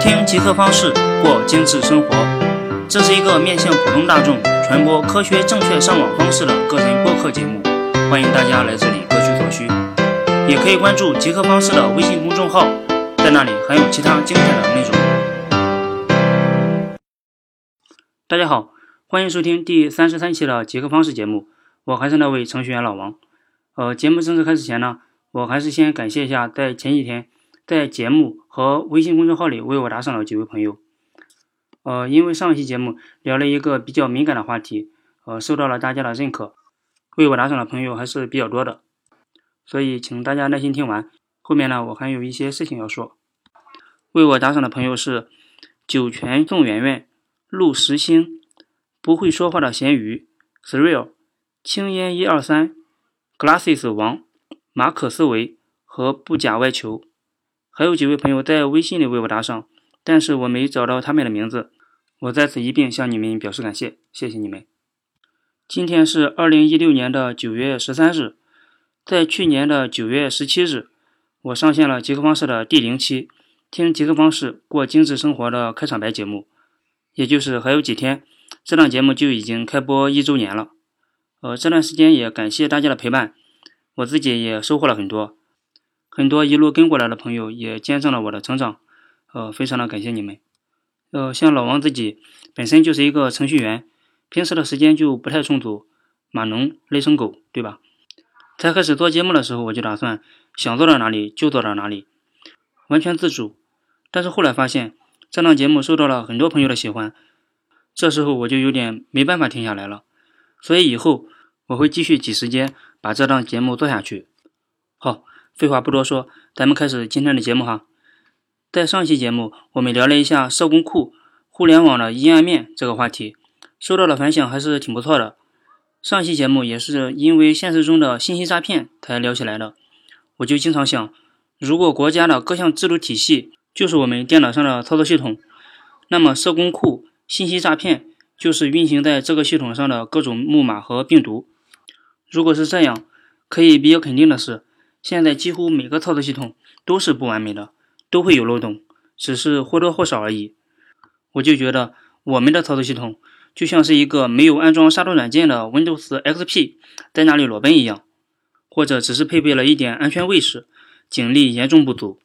听极客方式过精致生活，这是一个面向普通大众传播科学正确上网方式的个人播客节目，欢迎大家来这里各取所需。也可以关注极客方式的微信公众号，在那里还有其他精彩的内容。大家好，欢迎收听第三十三期的极客方式节目，我还是那位程序员老王。呃，节目正式开始前呢，我还是先感谢一下在前几天。在节目和微信公众号里为我打赏了几位朋友，呃，因为上一期节目聊了一个比较敏感的话题，呃，受到了大家的认可，为我打赏的朋友还是比较多的，所以请大家耐心听完。后面呢，我还有一些事情要说。为我打赏的朋友是酒泉宋圆圆、陆石星、不会说话的咸鱼、Sreal、青烟一二三、Glasses 王、马可思维和不假外求。还有几位朋友在微信里为我打赏，但是我没找到他们的名字，我在此一并向你们表示感谢，谢谢你们。今天是二零一六年的九月十三日，在去年的九月十七日，我上线了极客方式的第零期，听极客方式过精致生活的开场白节目，也就是还有几天，这档节目就已经开播一周年了。呃，这段时间也感谢大家的陪伴，我自己也收获了很多。很多一路跟过来的朋友也见证了我的成长，呃，非常的感谢你们。呃，像老王自己本身就是一个程序员，平时的时间就不太充足，码农累成狗，对吧？才开始做节目的时候，我就打算想做到哪里就做到哪里，完全自主。但是后来发现这档节目受到了很多朋友的喜欢，这时候我就有点没办法停下来了。所以以后我会继续挤时间把这档节目做下去。好。废话不多说，咱们开始今天的节目哈。在上期节目，我们聊了一下社工库、互联网的阴暗面这个话题，收到的反响还是挺不错的。上期节目也是因为现实中的信息诈骗才聊起来的。我就经常想，如果国家的各项制度体系就是我们电脑上的操作系统，那么社工库、信息诈骗就是运行在这个系统上的各种木马和病毒。如果是这样，可以比较肯定的是。现在几乎每个操作系统都是不完美的，都会有漏洞，只是或多或少而已。我就觉得我们的操作系统就像是一个没有安装杀毒软件的 Windows XP 在那里裸奔一样，或者只是配备了一点安全卫士，警力严重不足。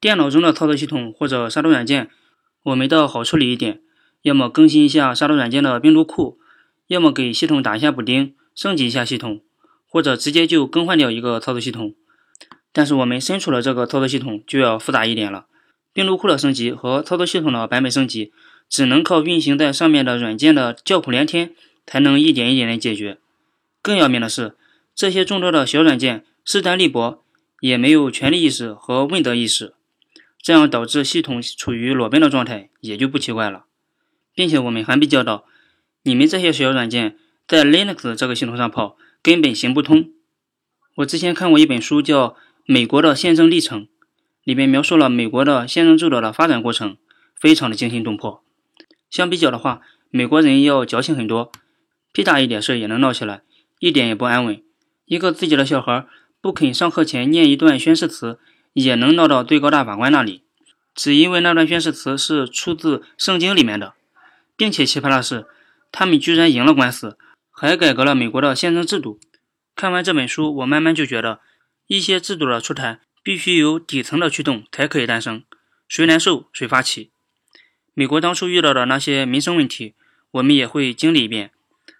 电脑中的操作系统或者杀毒软件，我们倒好处理一点，要么更新一下杀毒软件的病毒库，要么给系统打一下补丁，升级一下系统。或者直接就更换掉一个操作系统，但是我们身处的这个操作系统就要复杂一点了。病毒库的升级和操作系统的版本升级，只能靠运行在上面的软件的叫苦连天才能一点一点的解决。更要命的是，这些众多的小软件势单力薄，也没有权利意识和问责意识，这样导致系统处于裸奔的状态，也就不奇怪了。并且我们还被教导，你们这些小软件在 Linux 这个系统上跑。根本行不通。我之前看过一本书，叫《美国的宪政历程》，里面描述了美国的宪政制度的发展过程，非常的惊心动魄。相比较的话，美国人要矫情很多，屁大一点事也能闹起来，一点也不安稳。一个自己的小孩不肯上课前念一段宣誓词，也能闹到最高大法官那里，只因为那段宣誓词是出自圣经里面的，并且奇葩的是，他们居然赢了官司。还改革了美国的宪政制度。看完这本书，我慢慢就觉得，一些制度的出台必须有底层的驱动才可以诞生，谁难受谁发起。美国当初遇到的那些民生问题，我们也会经历一遍。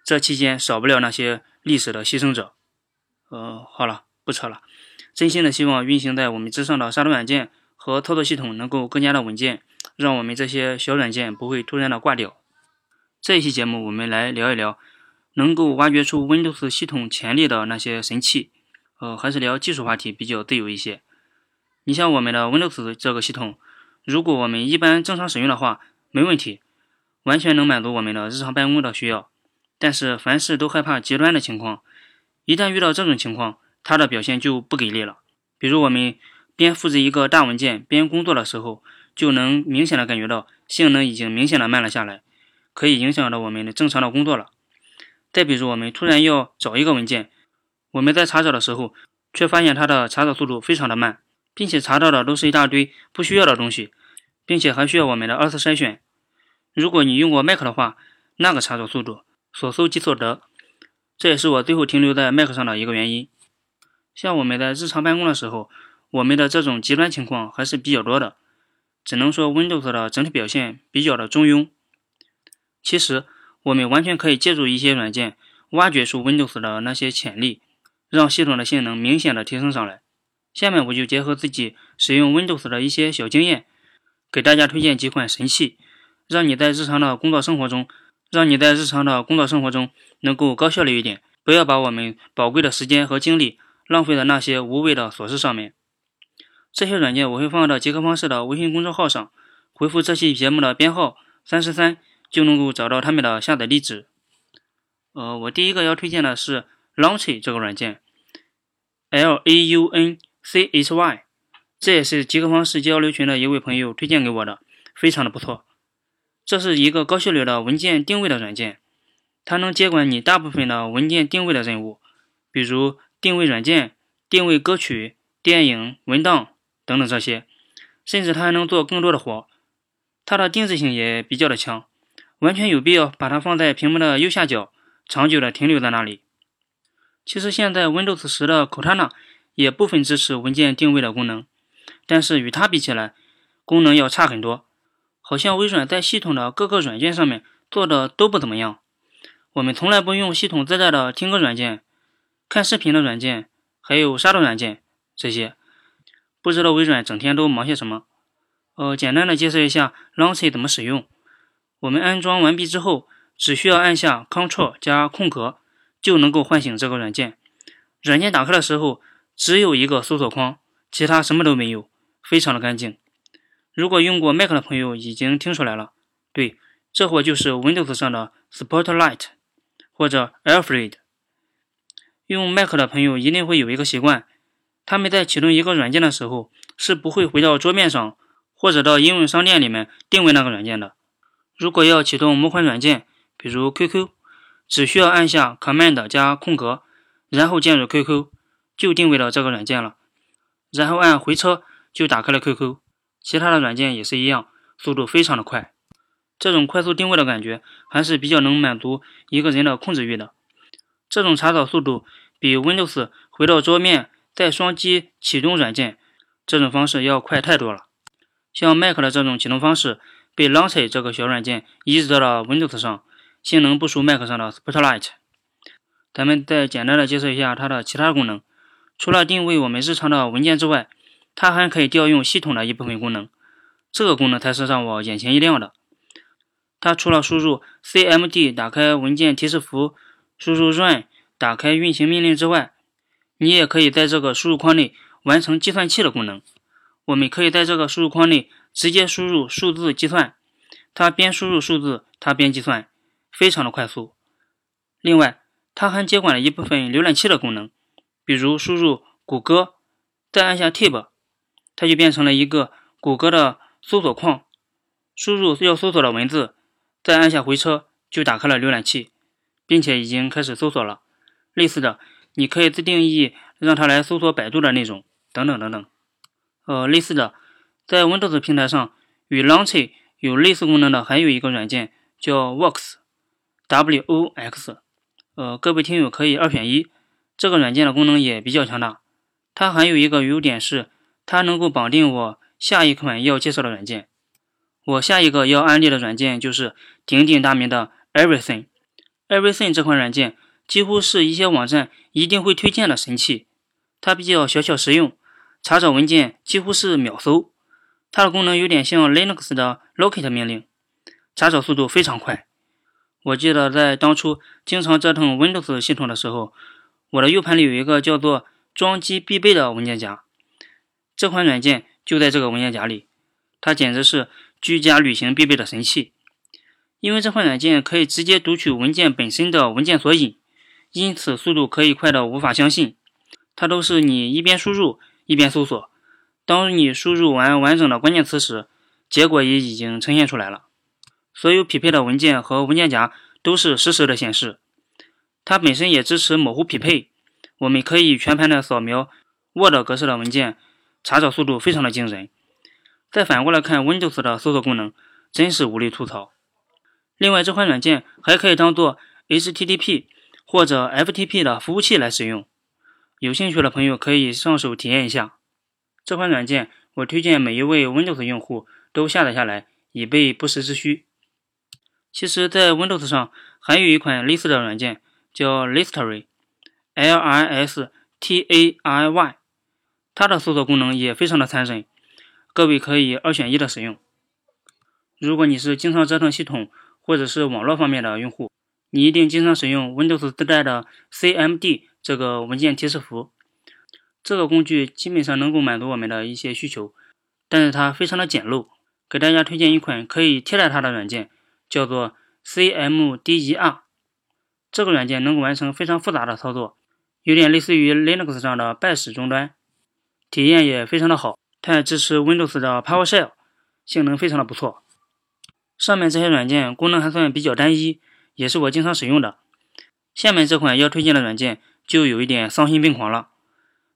这期间少不了那些历史的牺牲者。呃，好了，不扯了。真心的希望运行在我们之上的杀毒软件和操作系统能够更加的稳健，让我们这些小软件不会突然的挂掉。这一期节目，我们来聊一聊。能够挖掘出 Windows 系统潜力的那些神器，呃，还是聊技术话题比较自由一些。你像我们的 Windows 这个系统，如果我们一般正常使用的话，没问题，完全能满足我们的日常办公的需要。但是凡事都害怕极端的情况，一旦遇到这种情况，它的表现就不给力了。比如我们边复制一个大文件边工作的时候，就能明显的感觉到性能已经明显的慢了下来，可以影响到我们的正常的工作了。再比如，我们突然要找一个文件，我们在查找的时候，却发现它的查找速度非常的慢，并且查到的都是一大堆不需要的东西，并且还需要我们的二次筛选。如果你用过 Mac 的话，那个查找速度所搜即所得，这也是我最后停留在 Mac 上的一个原因。像我们在日常办公的时候，我们的这种极端情况还是比较多的，只能说 Windows 的整体表现比较的中庸。其实我们完全可以借助一些软件，挖掘出 Windows 的那些潜力，让系统的性能明显的提升上来。下面我就结合自己使用 Windows 的一些小经验，给大家推荐几款神器。让你在日常的工作生活中，让你在日常的工作生活中能够高效率一点，不要把我们宝贵的时间和精力浪费在那些无谓的琐事上面。这些软件我会放到杰克方式的微信公众号上，回复这期节目的编号三十三，就能够找到他们的下载地址。呃，我第一个要推荐的是 Launchy 这个软件，L A U N C H Y，这也是极客方式交流群的一位朋友推荐给我的，非常的不错。这是一个高效率的文件定位的软件，它能接管你大部分的文件定位的任务，比如定位软件、定位歌曲、电影、文档等等这些，甚至它还能做更多的活。它的定制性也比较的强，完全有必要把它放在屏幕的右下角，长久的停留在那里。其实现在 Windows 十的 Cortana 也部分支持文件定位的功能，但是与它比起来，功能要差很多。好像微软在系统的各个软件上面做的都不怎么样。我们从来不用系统自带的听歌软件、看视频的软件，还有杀毒软件这些。不知道微软整天都忙些什么。呃，简单的介绍一下 Launcher 怎么使用。我们安装完毕之后，只需要按下 Ctrl 加空格，就能够唤醒这个软件。软件打开的时候，只有一个搜索框，其他什么都没有，非常的干净。如果用过 Mac 的朋友已经听出来了，对，这货就是 Windows 上的 Spotlight 或者 Alfred。用 Mac 的朋友一定会有一个习惯，他们在启动一个软件的时候是不会回到桌面上或者到应用商店里面定位那个软件的。如果要启动某款软件，比如 QQ，只需要按下 Command 加空格，然后键入 QQ，就定位了这个软件了，然后按回车就打开了 QQ。其他的软件也是一样，速度非常的快。这种快速定位的感觉还是比较能满足一个人的控制欲的。这种查找速度比 Windows 回到桌面再双击启动软件这种方式要快太多了。像 Mac 的这种启动方式被 Launcher 这个小软件移植到了 Windows 上，性能不输 Mac 上的 Spotlight。咱们再简单的介绍一下它的其他功能，除了定位我们日常的文件之外。它还可以调用系统的一部分功能，这个功能才是让我眼前一亮的。它除了输入 cmd 打开文件提示符，输入 run 打开运行命令之外，你也可以在这个输入框内完成计算器的功能。我们可以在这个输入框内直接输入数字计算，它边输入数字，它边计算，非常的快速。另外，它还接管了一部分浏览器的功能，比如输入谷歌，再按下 tab。它就变成了一个谷歌的搜索框，输入要搜索的文字，再按下回车就打开了浏览器，并且已经开始搜索了。类似的，你可以自定义让它来搜索百度的内容，等等等等。呃，类似的，在 Windows 平台上与 Launcher 有类似功能的还有一个软件叫 Works，W O X。呃，各位听友可以二选一，这个软件的功能也比较强大。它还有一个优点是。它能够绑定我下一款要介绍的软件。我下一个要安利的软件就是鼎鼎大名的 Everything。Everything 这款软件几乎是一些网站一定会推荐的神器。它比较小巧实用，查找文件几乎是秒搜。它的功能有点像 Linux 的 Locate 命令，查找速度非常快。我记得在当初经常折腾 Windows 系统的时候，我的 U 盘里有一个叫做装机必备的文件夹。这款软件就在这个文件夹里，它简直是居家旅行必备的神器。因为这款软件可以直接读取文件本身的文件索引，因此速度可以快到无法相信。它都是你一边输入一边搜索。当你输入完完整的关键词时，结果也已经呈现出来了。所有匹配的文件和文件夹都是实时的显示。它本身也支持模糊匹配，我们可以全盘的扫描 Word 格式的文件。查找速度非常的惊人。再反过来看 Windows 的搜索功能，真是无力吐槽。另外，这款软件还可以当做 HTTP 或者 FTP 的服务器来使用。有兴趣的朋友可以上手体验一下这款软件。我推荐每一位 Windows 用户都下载下来，以备不时之需。其实，在 Windows 上还有一款类似的软件，叫 Listary，L-I-S-T-A-R-Y，它的搜索功能也非常的残忍，各位可以二选一的使用。如果你是经常折腾系统或者是网络方面的用户，你一定经常使用 Windows 自带的 CMD 这个文件提示符。这个工具基本上能够满足我们的一些需求，但是它非常的简陋。给大家推荐一款可以替代它的软件。叫做 CMDER，这个软件能够完成非常复杂的操作，有点类似于 Linux 上的 Bash 终端，体验也非常的好。它也支持 Windows 的 PowerShell，性能非常的不错。上面这些软件功能还算比较单一，也是我经常使用的。下面这款要推荐的软件就有一点丧心病狂了。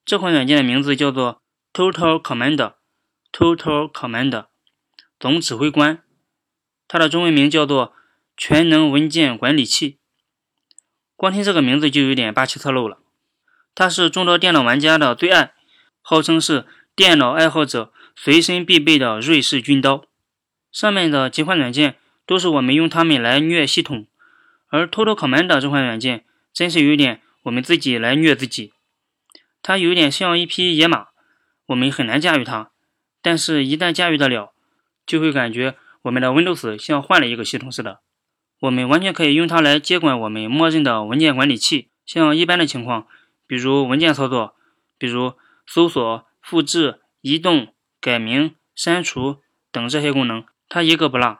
这款软件的名字叫做 Total Commander，Total Commander，总指挥官。它的中文名叫做全能文件管理器，光听这个名字就有点霸气侧漏了。它是众多电脑玩家的最爱，号称是电脑爱好者随身必备的瑞士军刀。上面的几款软件都是我们用它们来虐系统，而 Total Commander 这款软件真是有点我们自己来虐自己。它有点像一匹野马，我们很难驾驭它，但是一旦驾驭得了，就会感觉。我们的 Windows 像换了一个系统似的，我们完全可以用它来接管我们默认的文件管理器。像一般的情况，比如文件操作，比如搜索、复制、移动、改名、删除等这些功能，它一个不落。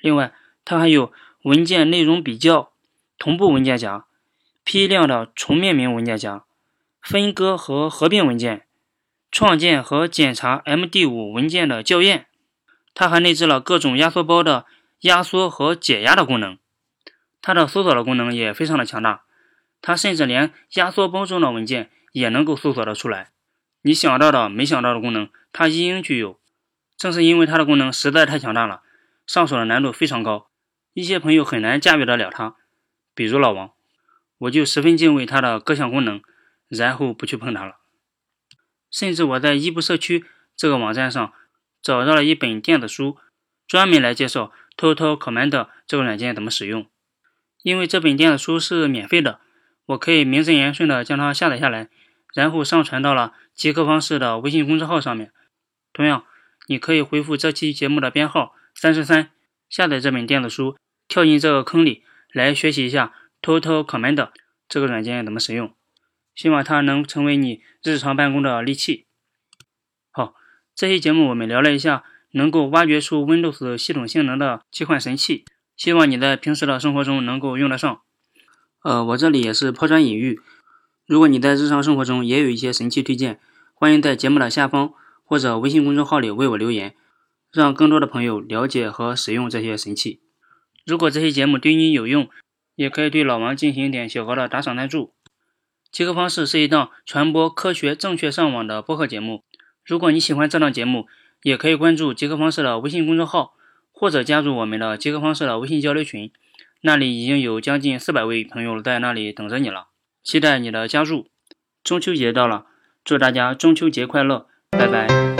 另外，它还有文件内容比较、同步文件夹、批量的重命名文件夹、分割和合并文件、创建和检查 MD5 文件的校验。它还内置了各种压缩包的压缩和解压的功能，它的搜索的功能也非常的强大，它甚至连压缩包中的文件也能够搜索的出来。你想到的、没想到的功能，它一应俱有。正是因为它的功能实在太强大了，上手的难度非常高，一些朋友很难驾驭得了它。比如老王，我就十分敬畏它的各项功能，然后不去碰它了。甚至我在伊布社区这个网站上。找到了一本电子书，专门来介绍 Total Command 这个软件怎么使用。因为这本电子书是免费的，我可以名正言顺的将它下载下来，然后上传到了极客方式的微信公众号上面。同样，你可以回复这期节目的编号三十三，下载这本电子书，跳进这个坑里来学习一下 Total Command 这个软件怎么使用。希望它能成为你日常办公的利器。好这期节目我们聊了一下能够挖掘出 Windows 系统性能的几款神器，希望你在平时的生活中能够用得上。呃，我这里也是抛砖引玉，如果你在日常生活中也有一些神器推荐，欢迎在节目的下方或者微信公众号里为我留言，让更多的朋友了解和使用这些神器。如果这期节目对你有用，也可以对老王进行一点小额的打赏赞助。集合方式是一档传播科学正确上网的播客节目。如果你喜欢这档节目，也可以关注杰克方式的微信公众号，或者加入我们的杰克方式的微信交流群，那里已经有将近四百位朋友在那里等着你了，期待你的加入。中秋节到了，祝大家中秋节快乐，拜拜。